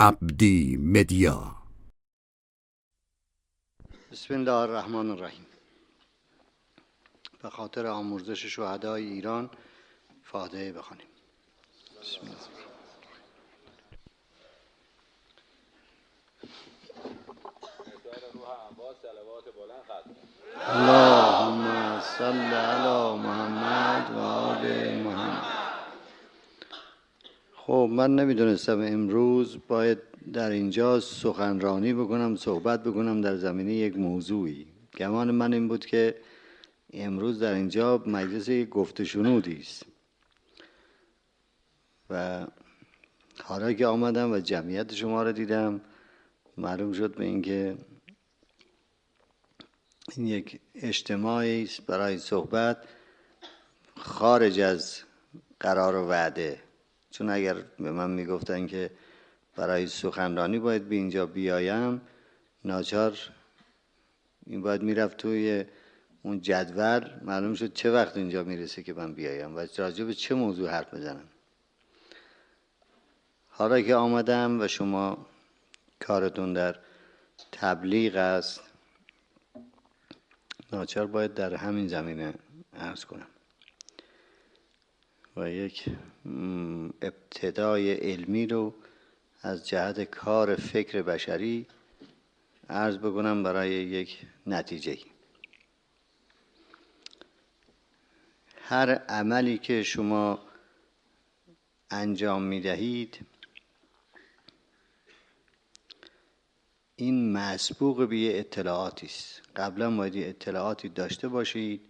عبدی مدیا بسم الله الرحمن الرحیم به خاطر آموزش شهدای ایران فاتحه بخوانیم بسم الله اللهم صل علی محمد و آل محمد خب من نمی‌دونستم امروز باید در اینجا سخنرانی بکنم صحبت بکنم در زمینه یک موضوعی. گمان من این بود که امروز در اینجا مجلس گفت شنودی است. و حالا که آمدم و جمعیت شما را دیدم معلوم شد به اینکه این یک اجتماعی است برای صحبت خارج از قرار و وعده. چون اگر به من می‌گفتن که برای سخنرانی باید به اینجا بیایم ناچار این باید می‌رفت توی اون جدول. معلوم شد چه وقت اینجا می‌رسه که من بیایم و راجع به چه موضوع حرف بزنم. حالا که آمدم و شما کارتون در تبلیغ است ناچار باید در همین زمینه ارز کنم. و یک ابتدای علمی رو از جهت کار فکر بشری عرض بکنم برای یک نتیجه هر عملی که شما انجام می دهید این مسبوق به اطلاعاتی است. قبلا باید اطلاعاتی داشته باشید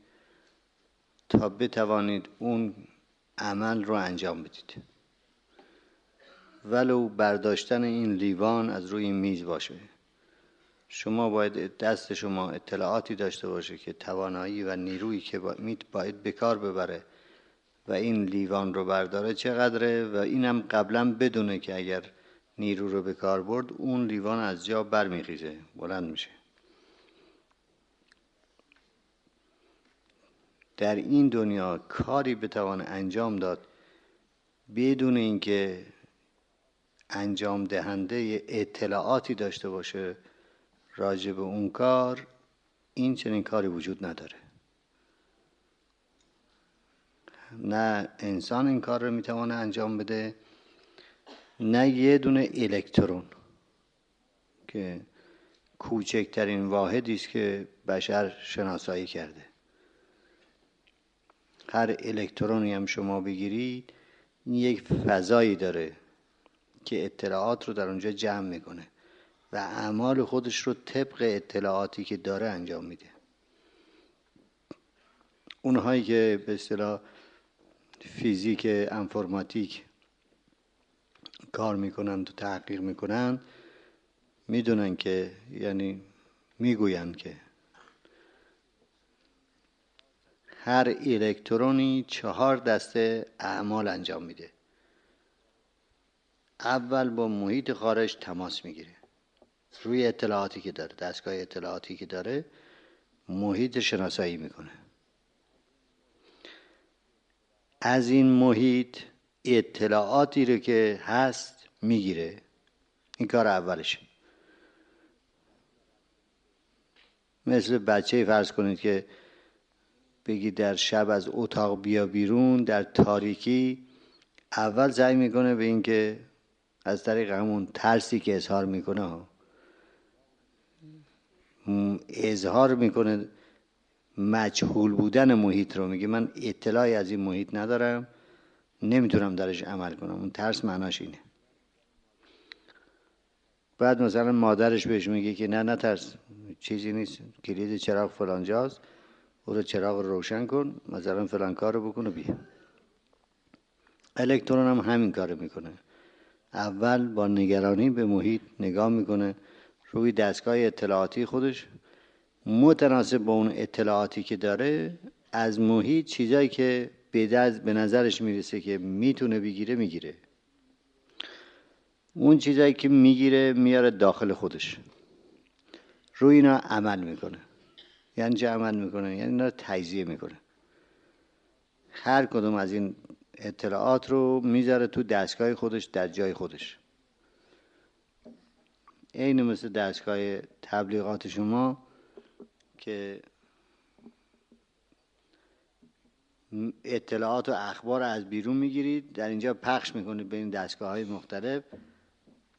تا بتوانید اون عمل رو انجام بدید. ولو برداشتن این لیوان از روی میز باشه. شما باید دست شما اطلاعاتی داشته باشه که توانایی و نیرویی که باید بکار ببره و این لیوان رو برداره چقدره و اینم قبلا بدونه که اگر نیرو رو به کار برد اون لیوان از جا برمیخیزه. بلند میشه. در این دنیا کاری بتوان انجام داد بدون اینکه انجام دهنده اطلاعاتی داشته باشه راجع به اون کار این چنین کاری وجود نداره. نه انسان این کار رو می‌توانه انجام بده نه یه دونه الکترون که کوچکترین واحدی است که بشر شناسایی کرده. هر الکترونی هم شما بگیرید یک فضایی داره که اطلاعات رو در اونجا جمع می‌کنه و اعمال خودش رو طبق اطلاعاتی که داره انجام میده. اونهایی که به اصطلاح فیزیک انفرماتیک کار می‌کنن و تحقیق می‌کنن می‌دونن که یعنی می‌گوین که هر الکترونی چهار دسته اعمال انجام میده. اول با محیط خارج تماس می‌گیره. روی اطلاعاتی که داره دستگاه اطلاعاتی که داره محیط شناسایی می‌کنه. از این محیط اطلاعاتی رو که هست می‌گیره. این کار اولشه. مثل بچه فرض کنید که بگی در شب از اتاق بیا بیرون در تاریکی. اول سعی می‌کنه به اینکه از طریق همون ترسی که اظهار می‌کنه اظهار می‌کنه مجهول بودن محیط رو. میگه من اطلاعی از این محیط ندارم نمی‌تونم درش عمل کنم. اون ترس معناش اینه. بعد مثلا مادرش بهش میگه که نه نه ترس چیزی نیست. کلید چراغ فلانجاست. او رو چراغ رو روشن کن مثلا فلان کار بکن و بیا. الکترون هم همین کار می‌کنه. اول با نگرانی به محیط نگاه می‌کنه روی دستگاه اطلاعاتی خودش. متناسب با اون اطلاعاتی که داره از محیط چیزایی که به نظرش می‌رسه که می‌تونه بگیره می‌گیره. اون چیزایی که می‌گیره میاره داخل خودش. روی اینا عمل می‌کنه. یعنی چه عمل می‌کنه؟ یعنی اینا تجزیه می‌کنه. هر کدوم از این اطلاعات رو می‌ذاره تو دستگاه خودش در جای خودش. عین مثل دستگاه تبلیغات شما که اطلاعات و اخبار از بیرون می‌گیرید در اینجا پخش می‌کنید به این دستگاه های مختلف.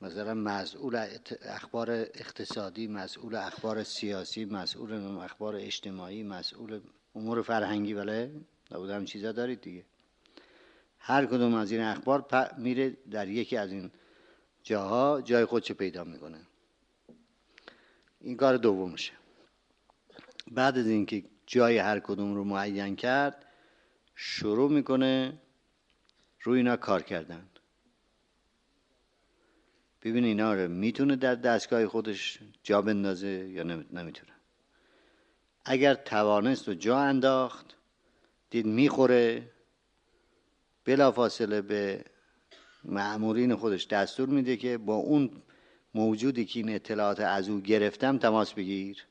مثلا مسئول اخبار اقتصادی مسئول اخبار سیاسی مسئول اخبار اجتماعی مسئول امور فرهنگی بله؟ نبود هم چیزا دارید دیگه. هر کدوم از این اخبار میره در یکی از این جاها جای خودش پیدا می‌کنه. این کار دومشه. بعد از اینکه جای هر کدوم رو معین کرد شروع می‌کنه روی اینا کار کردن. ببین اینا رو می‌تونه در دستگاه خودش جا بندازه یا نمی‌تونه. اگر توانست و جا انداخت دید می‌خوره بلافاصله به معمورین خودش دستور میده که با اون موجودی که این اطلاعات از او گرفتم تماس بگیر.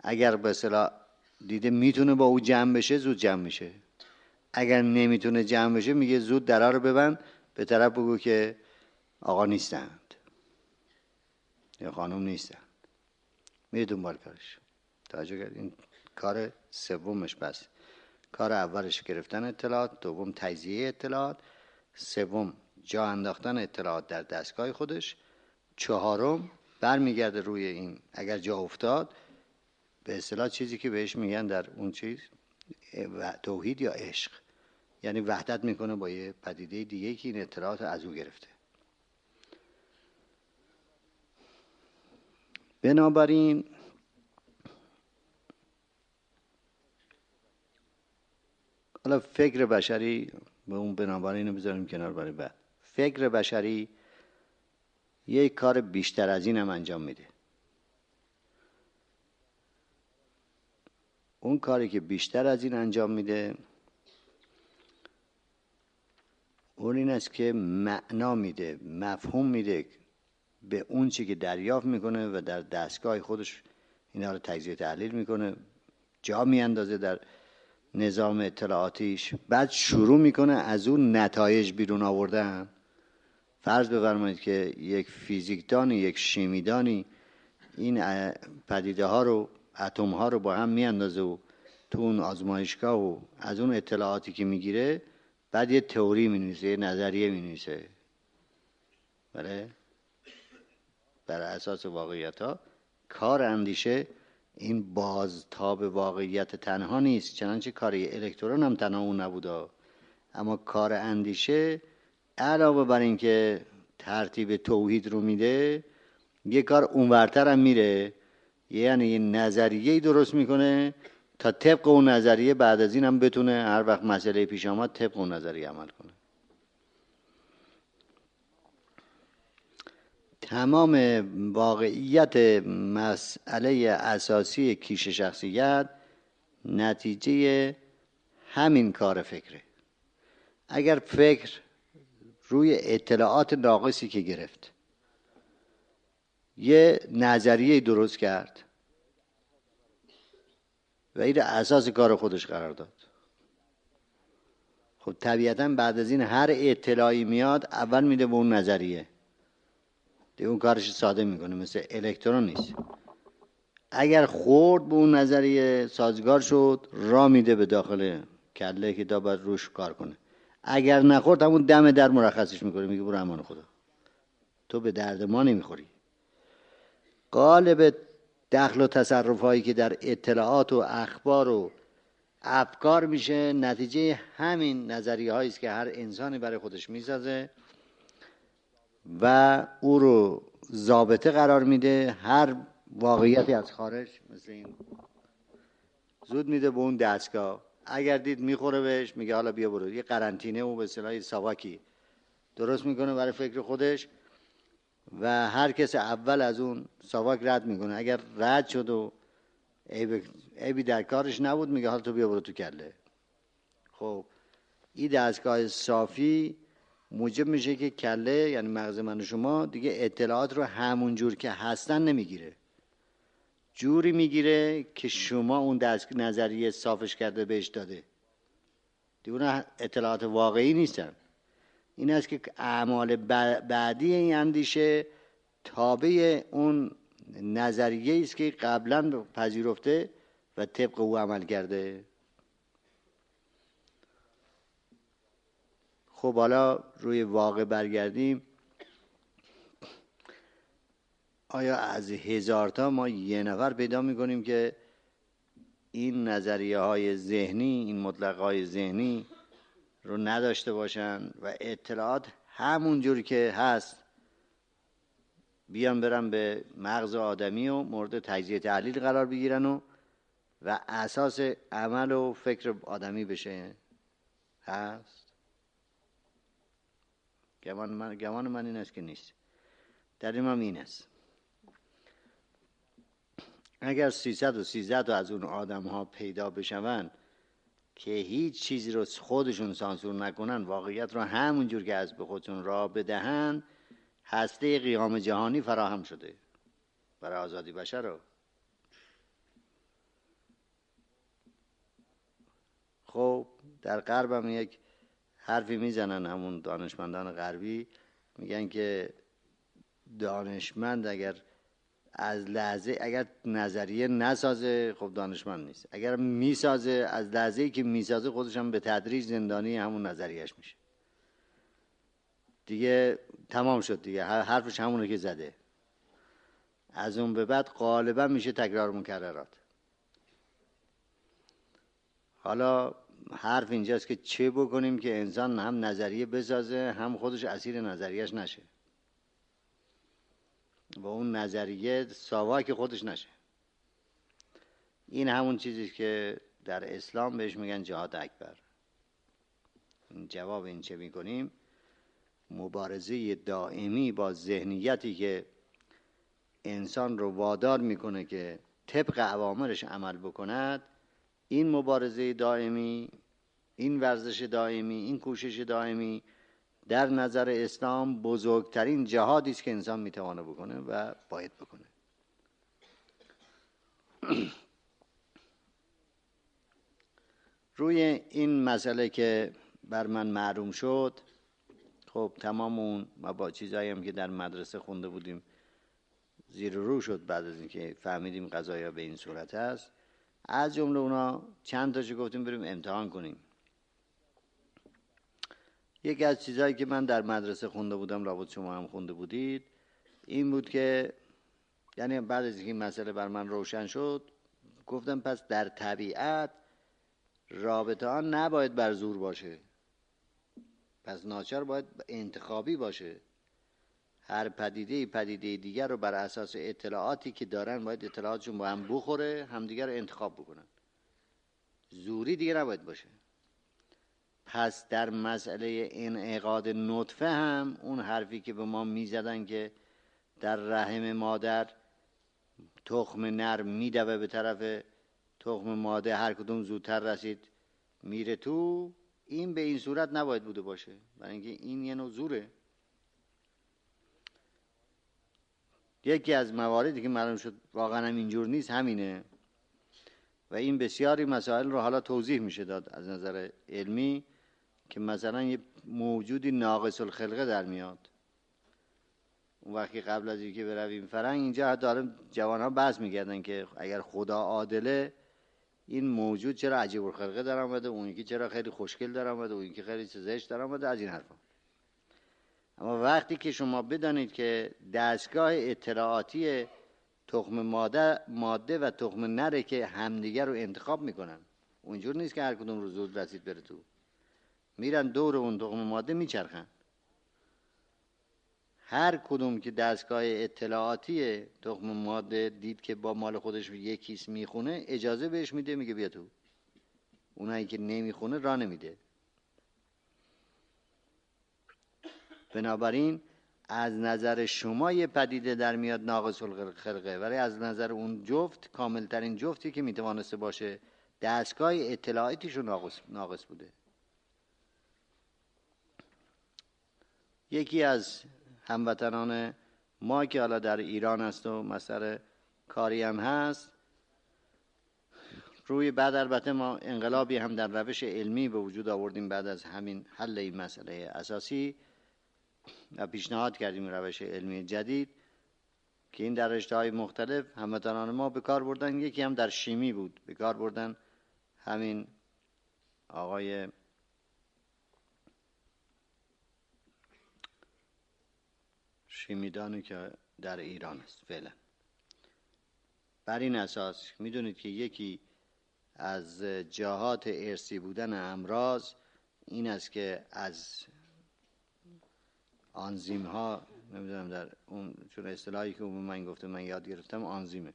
اگر به دیده می‌تونه با او جمع بشه زود جمع میشه. اگر نمی‌تونه جمع بشه میگه زود درا رو ببند به طرف بگو که آقا نیستند. یا خانم نیستند. میره دنبال کارش. توجه کرد این کار سومش بس. کار اولش گرفتن اطلاعات دوم تجزیه اطلاعات سوم جا انداختن اطلاعات در دستگاه خودش چهارم برمیگرده روی این. اگر جا افتاد به اصطلاح چیزی که بهش میگن در اون چیز توحید یا عشق. یعنی وحدت می‌کنه با یه پدیده دیگه که این اطلاعات از او گرفته. بنابراین حالا فکر بشری به اون بنابراین رو بذاریم کنار برای بعد. فکر بشری یک کار بیشتر از این هم انجام میده. اون کاری که بیشتر از این انجام میده اون این است که معنا میده مفهوم میده به اون چی که دریافت می‌کنه و در دستگاه خودش اینا رو تجزیه تحلیل می‌کنه جا میاندازه در نظام اطلاعاتیش. بعد شروع می‌کنه از اون نتایج بیرون آوردن. فرض بفرمایید که یک فیزیکدانی یک شیمیدانی این پدیده ها رو اتم ها رو با هم میاندازه و تو اون آزمایشگاه و از اون اطلاعاتی که می‌گیره بعد یه تئوری می یه نظریه می بله؟ بر اساس واقعیت ها کار اندیشه این بازتاب واقعیت تنها نیست چنانچه کار الکترون هم تنها اون نبوده. اما کار اندیشه علاوه بر اینکه ترتیب توحید رو میده یه کار اونورتر هم میره. یعنی یه نظریه درست می‌کنه تا طبق اون نظریه بعد از این هم بتونه هر وقت مسئله پیش آمد طبق اون نظریه عمل کنه. تمام واقعیت مسئله اساسی کیش شخصیت نتیجه همین کار فکره. اگر فکر روی اطلاعات ناقصی که گرفت یه نظریه درست کرد و این اساس کار خودش قرار داد. خب طبیعتا بعد از این هر اطلاعی میاد اول میده به اون نظریه. دیگه اون کارش ساده می‌کنه مثل الکترون نیست. اگر خورد به اون نظریه سازگار شد را میده به داخل کله که تا باید روش کار کنه. اگر نخورد همون دم در مرخصش می‌کنه. میگه برو امان خدا. تو به درد ما نمی‌خوری. قالب دخل و تصرف هایی که در اطلاعات و اخبار و افکار میشه نتیجه همین نظریه هایی است که هر انسانی برای خودش می‌سازه. و او رو ضابطه قرار میده هر واقعیتی از خارج مثل این. زود میده به اون دستگاه. اگر دید می‌خوره بهش میگه حالا بیا برو. یه قرنطینه و به صلاح سواکی درست می‌کنه برای فکر خودش و هر کس اول از اون ساواک رد می‌کنه. اگر رد شد و عیبی در کارش نبود میگه حالا تو بیا برو تو کله. خب این دستگاه صافی موجب میشه که کله یعنی مغز من و شما دیگه اطلاعات رو همون جور که هستن نمی‌گیره. جوری می‌گیره که شما اون دست نظریه صافش کرده بهش داده. دیگه اطلاعات واقعی نیستن. این است که اعمال بعدی این اندیشه تابع اون نظریه است که قبلا پذیرفته و طبق او عمل کرده. خب حالا روی واقع برگردیم. آیا از هزار تا ما یه نفر پیدا می‌کنیم که این نظریه های ذهنی این مطلق های ذهنی رو نداشته باشن و اطلاعات همون جور که هست بیان برن به مغز آدمی و مورد تجزیه تحلیل قرار بگیرن و و اساس عمل و فکر آدمی بشه. هست؟ گمان من, گمان من این است که نیست. در این این است. اگر 313 تا از اون آدم ها پیدا بشوند که هیچ چیزی رو خودشون سانسور نکنن واقعیت رو همونجور که از به خودشون را بدهن هسته قیام جهانی فراهم شده. برای آزادی بشر رو. خب در غرب یک حرفی می‌زنن همون دانشمندان غربی میگن که دانشمند اگر از لحظه اگر نظریه نسازه خب دانشمند نیست. اگر می‌سازه از لحظه ای که می‌سازه خودش هم به تدریج زندانی همون نظریهش میشه. دیگه تمام شد دیگه. حرفش همونه که زده. از اون به بعد غالبا میشه تکرار مکررات. حالا حرف اینجاست که چه بکنیم که انسان هم نظریه بسازه هم خودش اسیر نظریهش نشه. و اون نظریه ساواک خودش نشه. این همون چیزی که در اسلام بهش میگن جهاد اکبر. جواب این چه می‌کنیم؟ مبارزه دائمی با ذهنیتی که انسان رو وادار می‌کنه که طبق عوامرش عمل بکند این مبارزه دائمی این ورزش دائمی این کوشش دائمی در نظر اسلام بزرگترین جهادی است که انسان می‌توانه بکنه و باید بکنه. روی این مسئله که بر من معلوم شد خب تمام اون ما با چیزایی هم که در مدرسه خونده بودیم زیر رو شد بعد از اینکه فهمیدیم قضایا به این صورت هست از جمله اونا چند تاشو گفتیم بریم امتحان کنیم. یکی از چیزهایی که من در مدرسه خونده بودم رابط شما هم خونده بودید این بود که یعنی بعد از این مسئله بر من روشن شد گفتم پس در طبیعت رابطه ها نباید بر زور باشه. پس ناچار باید انتخابی باشه. هر پدیده پدیده دیگر رو بر اساس اطلاعاتی که دارن باید اطلاعاتشون با هم بخوره همدیگر رو انتخاب بکنن. زوری دیگه نباید باشه. پس در مسئله انعقاد نطفه هم اون حرفی که به ما می‌زدن که در رحم مادر تخم نر میدوه به طرف تخم ماده هر کدوم زودتر رسید میره تو این به این صورت نباید بوده باشه. برای اینکه این یه نوع زوره. یکی از مواردی که معلوم شد واقعا هم اینجور نیست همینه. و این بسیاری مسائل رو حالا توضیح میشه داد از نظر علمی که مثلا یه موجودی ناقص الخلقه در میاد. اون وقتی قبل از اینکه برویم فرنگ اینجا دارم جوان ها بحث میگردن که اگر خدا عادله این موجود چرا عجیب الخلقه در آمده؟ اون یکی چرا خیلی خوشگل در آمده؟ اون یکی خیلی زشت در آمده؟ از این حرفا. اما وقتی که شما بدانید که دستگاه اطلاعاتی تخم ماده, ماده و تخم نره که همدیگر رو انتخاب می‌کنن اونجور نیست که هر کدوم رو زود رسید بره تو. میرن دور اون تخم ماده میچرخن. هر کدوم که دستگاه اطلاعاتی تخم ماده دید که با مال خودش یکیس می‌خونه اجازه بهش میده میگه بیا تو. اونایی که نمی‌خونه را نمیده. بنابراین از نظر شما یه پدیده در میاد ناقص الخلقه ولی از نظر اون جفت کاملترین جفتی که می‌توانسته باشه دستگاه اطلاعاتیشون ناقص, ناقص بوده. یکی از هموطنان ما که حالا در ایران است و مسئله کاری هم هست روی بعد البته ما انقلابی هم در روش علمی به وجود آوردیم بعد از همین حل این مسئله اساسی. و پیشنهاد کردیم روش علمی جدید که این در رشته های مختلف هموطنان ما به کار بردن. یکی هم در شیمی بود. به کار بردن همین آقای شیمیدانی که در ایران است. فعلا. بر این اساس می‌دونید که یکی از جهات ارسی بودن امراض این است که از آنزیم ها نمی‌دونم در اون چون اصطلاحی که من گفته من یاد گرفتم آنزیمه.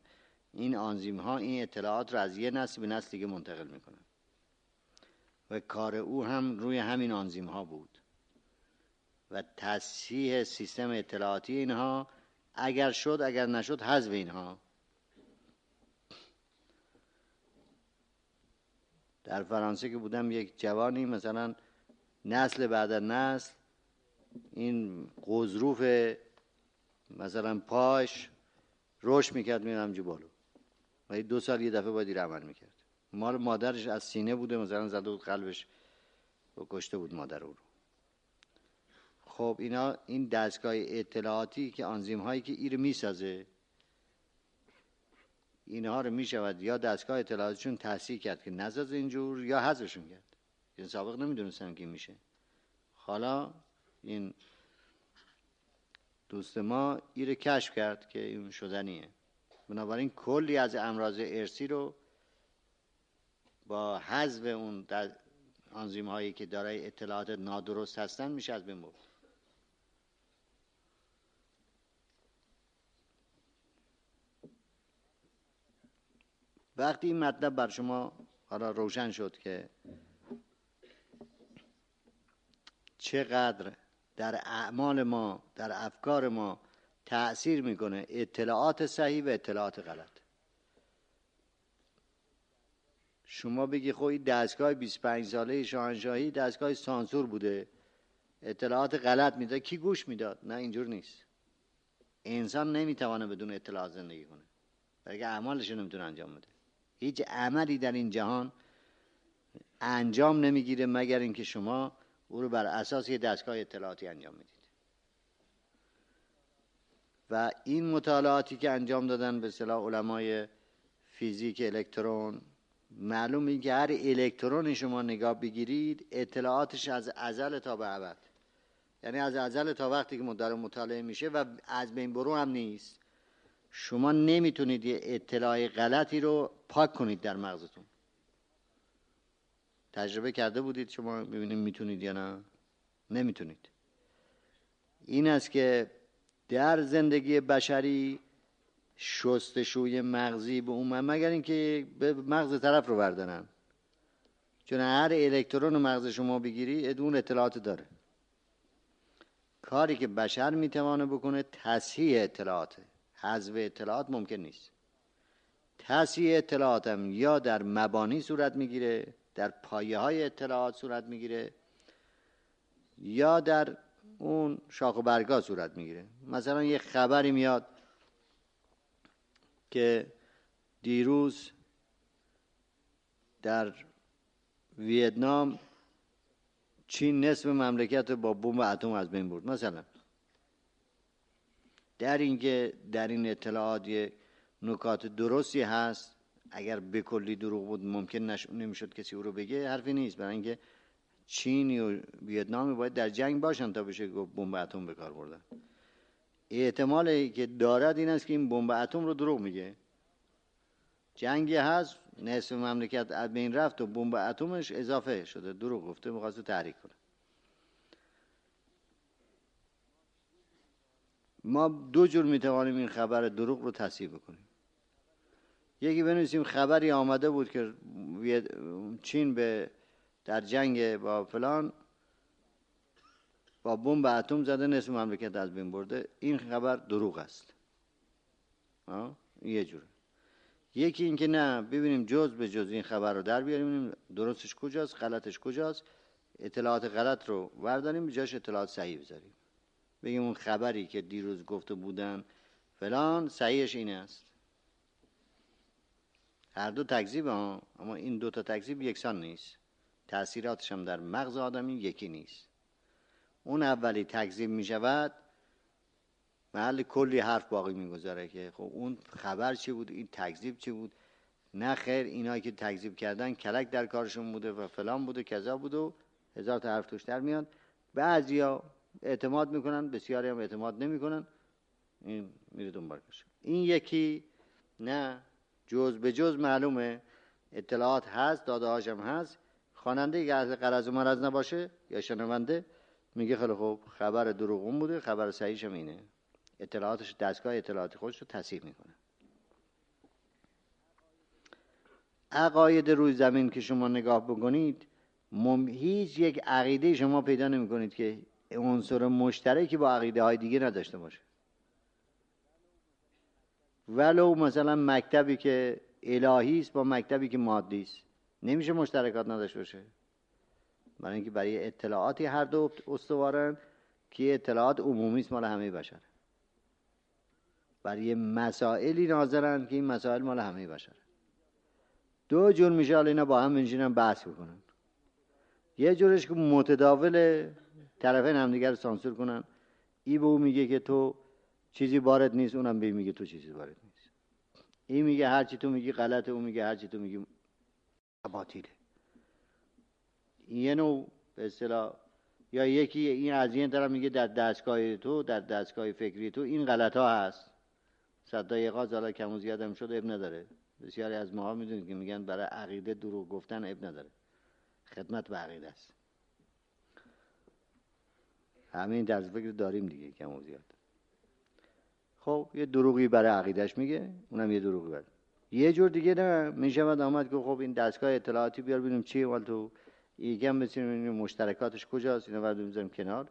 این آنزیم ها این اطلاعات رو از یه نسل به نسل دیگه منتقل می‌کنن. و کار او هم روی همین آنزیم ها بود. و تصحیح سیستم اطلاعاتی اینها اگر شد اگر نشد حذف اینها. در فرانسه که بودم یک جوانی مثلا نسل بعد نسل این قضروف مثلا پاش روش می‌کرد میرم جو بالو و دو سال یه دفعه باید عمل می‌کرد. مال مادرش از سینه بوده مثلا زده بود قلبش و کشته بود مادر او رو. خب اینا این دستگاه اطلاعاتی که آنزیم هایی که ایر می‌سازه اینها رو می‌شود یا دستگاه اطلاعاتشون تحصیل کرد که نزاز اینجور یا حذفشون کرد. این سابق نمی‌دونستم که میشه. حالا این دوست ما ایر کشف کرد که این شدنیه. بنابراین کلی از امراض ارسی رو با حذف اون آنزیم هایی که دارای اطلاعات نادرست هستن میشه از بین برد. وقتی این مطلب بر شما حالا روشن شد که چقدر در اعمال ما در افکار ما تأثیر می‌کنه. اطلاعات صحیح و اطلاعات غلط. شما بگی خب این دستگاه 25 ساله شاهنشاهی دستگاه سانسور بوده. اطلاعات غلط می‌داد. کی گوش می‌داد؟ نه اینجور نیست. انسان نمی‌توانه بدون اطلاعات زندگی کنه. برای اعمالش نمی‌تونه انجام بده. هیچ عملی در این جهان انجام نمی‌گیره مگر اینکه شما او رو بر اساس یه دستگاه اطلاعاتی انجام می‌دید. و این مطالعاتی که انجام دادن به صلاح علمای فیزیک الکترون معلومه که هر الکترونی شما نگاه بگیرید اطلاعاتش از ازل تا به ابد. یعنی از ازل تا وقتی که داره مطالعه میشه و از بین برو هم نیست. شما نمی‌تونید یه اطلاع غلطی رو پاک کنید در مغزتون. تجربه کرده بودید شما ببینید می‌تونید یا نه؟ نمی‌تونید. این است که در زندگی بشری شستشوی مغزی به اون مگر اینکه به مغز طرف رو بردارن. چون هر الکترون مغز شما بگیری ادون اطلاعات داره. کاری که بشر می‌توانه بکنه تصحیح اطلاعاته حذف اطلاعات ممکن نیست. تصحیح اطلاعات هم یا در مبانی صورت می‌گیره در پایه های اطلاعات صورت می‌گیره یا در اون شاخ و برگاه صورت می‌گیره. مثلا یه خبری میاد که دیروز در ویتنام چین نصف مملکت با بمب اتم از بین برد. مثلا در اینکه در این اطلاعات یه نکات درستی هست اگر به کلی دروغ بود ممکن نمی‌شد کسی او رو بگه حرفی نیست. برای اینکه چینی و ویتنامی باید در جنگ باشن تا بشه گفت بمب اتم به کار بردن. احتمالی که دارد این است که این بمب اتم رو دروغ میگه. جنگی هست نصف مملکت از بین رفت و بمب اتمش اضافه شده. دروغ گفته می‌خواست تحریک کنه. ما دو جور می‌توانیم این خبر دروغ رو تصحیح بکنیم. یکی بنویسیم خبری آمده بود که چین به در جنگ با فلان با بمب اتم زده نصف مملکت از بین برده. این خبر دروغ است. یه جور. یکی اینکه نه ببینیم جز به جز این خبر رو در بیاریم درستش کجاست غلطش کجاست. اطلاعات غلط رو ورداریم جاش اطلاعات صحیح بذاریم. بگیم اون خبری که دیروز گفته بودن فلان صحیحش این است. هر دو تکذیب ها اما این دو تا تکذیب یکسان نیست. تاثیراتش هم در مغز آدمی یکی نیست. اون اولی تکذیب می شود محل کلی حرف باقی می‌گذاره که خب اون خبر چی بود این تکذیب چی بود؟ نه خیر اینا که تکذیب کردن کلک در کارشون بوده و فلان بوده کذا بوده و هزار تا حرف توش در میاد. بعضیا اعتماد می‌کنن بسیاری هم اعتماد نمی‌کنن. این میره دنبال این یکی نه جز به جز معلومه اطلاعات هست داده هاشم هست. خواننده اگر قرض و مرض نباشه یا شنونده میگه خیلی خوب خبر دروغون بوده خبر صحیحش اینه. اطلاعاتش دستگاه اطلاعاتی خودش رو تصحیح می‌کنه. عقاید روی زمین که شما نگاه بکنید مم... هیچ یک عقیده شما پیدا نمی کنید که عنصر مشترکی با عقیده های دیگه نداشته باشه. ولو مثلا مکتبی که الهی است با مکتبی که مادی است. نمیشه مشترکات نداشته باشه. برای اینکه برای اطلاعاتی هر دو استوارن که اطلاعات عمومی است مال همه بشر. برای مسائلی ناظرن که این مسائل مال همه بشر. دو جور میشه حالا اینا با هم بنشینن بحث بکنن. یه جورش که متداول طرفین همدیگر رو سانسور کنن. ای به او میگه که تو چیزی وارد نیست اونم به میگه تو چیزی وارد نیست. این میگه هرچی تو میگی غلطه اون میگه هرچی تو میگی باطیله یه نوع به اصطلاح یا یکی این از این طرف میگه در دستگاه تو در دستگاه فکری تو این غلط ها هست. صد دقیقه حالا کم و زیاد هم شده اب نداره. بسیاری از ماها می‌دونید که میگن برای عقیده دروغ گفتن اب نداره. خدمت به عقیده است. همین درس فکر داریم دیگه کم و زیاد. خب یه دروغی برای عقیدش میگه اونم یه دروغی برای. یه جور دیگه نه می‌شود آمد که خب این دستگاه اطلاعاتی بیار ببینیم چیه ولی تو یکم بسیاریم مشترکاتش کجاست اینا بعد بذاریم کنار.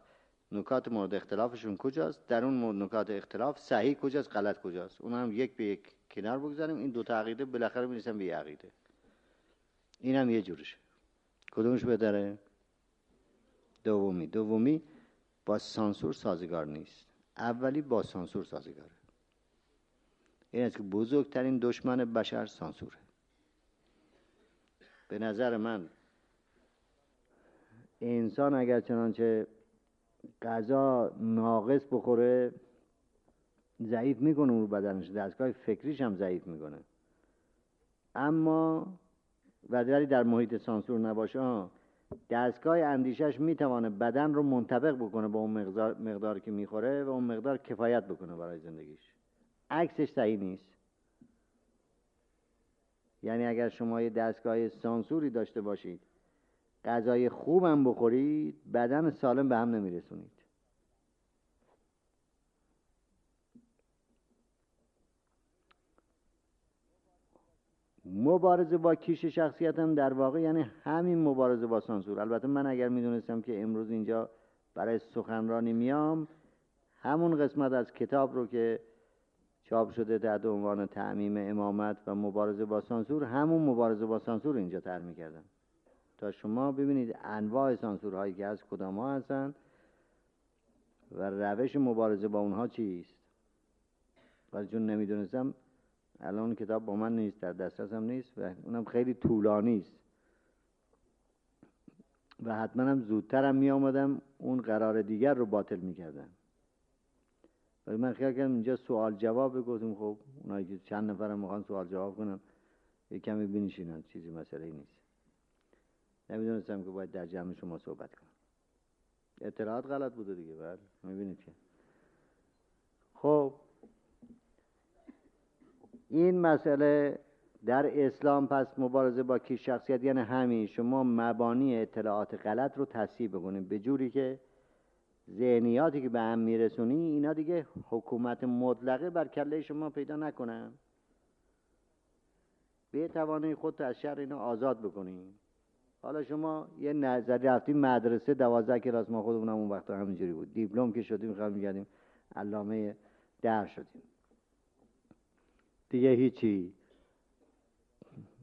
نکات مورد اختلافشون کجاست در اون نکات اختلاف صحیح کجاست غلط کجاست. اون هم یک به یک کنار بگذاریم این دو تا عقیده بالاخره می‌رسن به یه عقیده. این هم یه جورشه. کدومش بهتره؟ دومی. دومی با سانسور سازگار نیست. اولی با سانسور سازگاره این است که بزرگترین دشمن بشر سانسوره. به نظر من انسان اگر چنانچه غذا ناقص بخوره ضعیف می‌کنه رو بدنش. دستگاه فکریش هم ضعیف می‌کنه. اما ولی در محیط سانسور نباشه دستگاه اندیشش می‌توانه بدن رو منطبق بکنه با اون مقدار, مقدار که می‌خوره و اون مقدار کفایت بکنه برای زندگیش. عکسش صحیح نیست. یعنی اگر شما یه دستگاه سانسوری داشته باشید غذای خوبم بخورید بدن سالم به هم نمیرسونید. مبارزه با کیش شخصیتم در واقع یعنی همین مبارزه با سانسور. البته من اگر می‌دونستم که امروز اینجا برای سخنرانی میام همون قسمت از کتاب رو که چاپ شده تحت عنوان تعمیم امامت و مبارزه با سانسور همون مبارزه با سانسور اینجا تر می‌کردم. تا شما ببینید انواع سانسورهایی که از کدام ها هستن و روش مبارزه با اونها چیست. ولی چون نمی‌دونستم الان کتاب با من نیست در دسترسم نیست و اونم خیلی طولانی است. و حتما هم زودترم می آمدم اون قرار دیگر رو باطل می کردم. ولی من خیال کردم اینجا سوال جواب بگفتم خب اونایی که چند نفرم می‌خوان سوال جواب کنم یه کمی بنشینن چیزی مسئله نیست. نمی‌دونستم که باید در جمع شما صحبت کنم. اطلاعات غلط بوده دیگه بله. می‌بینید که. خب این مسئله در اسلام پس مبارزه با کی شخصیت یعنی همین شما مبانی اطلاعات غلط رو تصحیح بکنید. به جوری که ذهنیاتی که به هم میرسونی اینا دیگه حکومت مطلقه بر کله شما پیدا نکنن. به توانه خود از شر اینا آزاد بکنید حالا شما یه نظر رفتی مدرسه دوازده کلاس ما خودمون اون وقت همینجوری بود. دیپلم که شدیم خواهد میگردیم علامه در شدیم. دیگه هیچی.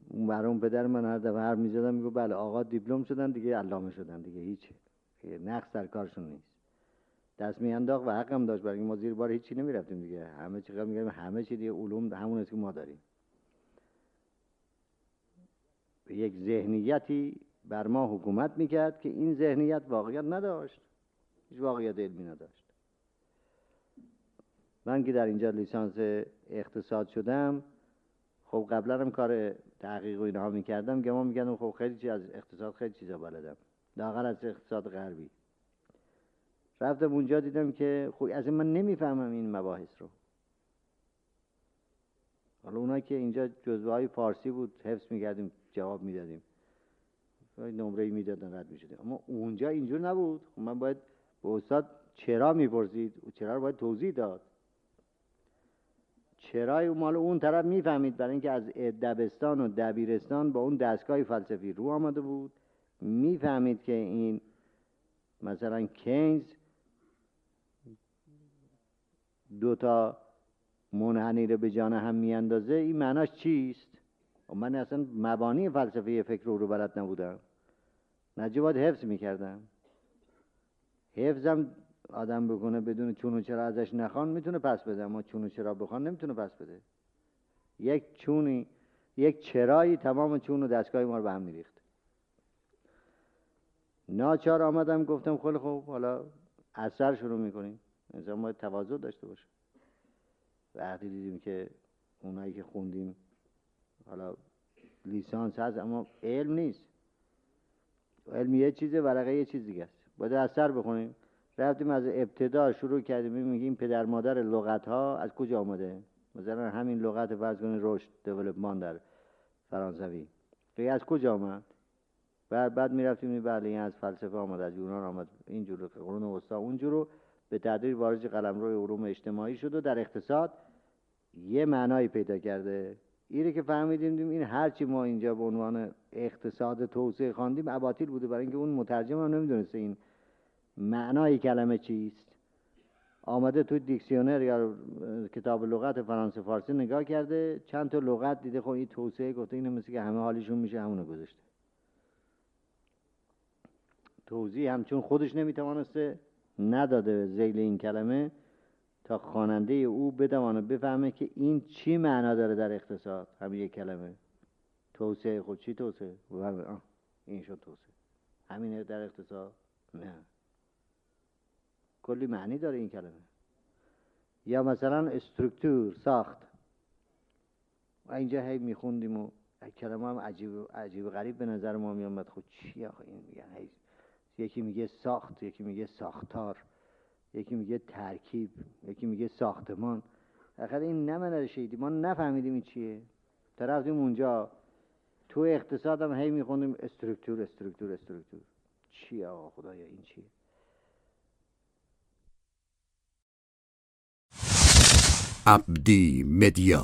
اون پدر من هر دفعه هر می‌زدم میگو بله آقا دیپلم شدن دیگه علامه شدن دیگه هیچی. نقص در کارشون نیست. دست میانداخت و حقم داشت برای ما زیر بار هیچی نمی‌رفتیم دیگه. همه چی میگم همه چی دیگه علوم همون است که ما داریم. یک ذهنیتی بر ما حکومت می‌کرد که این ذهنیت واقعیت نداشت. هیچ واقعیت علمی نداشت. من که در اینجا لیسانس اقتصاد شدم خب قبلا هم کار تحقیق و اینها می‌کردم گمان می‌کردم خب خیلی چیز از اقتصاد خیلی چیزا بلدم. لاغر از اقتصاد غربی. رفتم اونجا دیدم که خب از من نمی‌فهمم این مباحث رو. حالا اونا که اینجا جزوه های فارسی بود حفظ می‌کردیم جواب می‌دادیم. نمره ای می‌دادن رد می‌شدیم. اما اونجا اینجور نبود. خب من باید به استاد چرا می‌پرسید؟ چرا رو باید توضیح داد؟ چرای مال اون طرف می‌فهمید برای اینکه از دبستان و دبیرستان با اون دستگاه فلسفی رو آمده بود. می‌فهمید که این مثلا کینز دو تا منحنی رو به جان هم میاندازه. این معناش چیست؟ خب من اصلا مبانی فلسفه فکر رو بلد نبودم. نجه حفظ می‌کردم. حفظم آدم بکنه بدون چون و چرا ازش نخوان می‌تونه پس بده اما چون و چرا بخوان نمی‌تونه پس بده. یک چونی یک چرایی تمام چون و دستگاه ما رو به هم میریخت. ناچار آمدم گفتم خیلی خوب حالا اثر شروع می‌کنیم. انسان باید تواضع داشته باشه وقتی دیدیم که اونایی که خوندیم حالا لیسانس هست اما علم نیست. علم یه چیزه ورقه یه چیز دیگه است. باید اثر بخونیم. رفتیم از ابتدا شروع کردیم میگیم پدر مادر لغت ها از کجا آمده؟ مثلا همین لغت فرض کنید رشد دیولپمان در فرانسوی. از کجا آمد؟ بعد بعد می‌رفتیم بله این از فلسفه آمد از یونان آمد. اینجور قرون وسطا اونجور رو به تدریج وارد قلمرو علوم اجتماعی شد و در اقتصاد یه معنایی پیدا کرده. ایره که فهمیدیم این هرچی ما اینجا به عنوان اقتصاد توسعه خواندیم اباطیل بوده. برای اینکه اون مترجم هم نمی‌دونسته این معنای کلمه چیست؟ آمده تو دیکسیونر یا کتاب لغت فرانسه فارسی نگاه کرده چند تا لغت دیده خب این توسعه گفته اینه مثل که همه حالیشون میشه همونو گذاشته. توضیح همچون خودش نمی‌توانسته نداده زیل این کلمه تا خواننده او بدوانه بفهمه که این چی معنا داره در اقتصاد همین یک کلمه. توسعه خود چی توسعه؟ این شد توسعه. همینه در اقتصاد؟ نه. کلی معنی داره این کلمه. یا مثلا استرکتور ساخت. و اینجا هی میخوندیم و کلمه هم عجیب, عجیب غریب به نظر ما میامد. خود چی آخه؟ این میگن یکی میگه ساخت یکی میگه ساختار یکی میگه ترکیب یکی میگه ساختمان. آخر این نمنه شیدی. ما نفهمیدیم این چیه. رفتیم اونجا. تو اقتصاد هم هی میخوندیم استرکتور استرکتور استرکتور. چی آقا خدایا؟ این چیه؟ Abdi Media.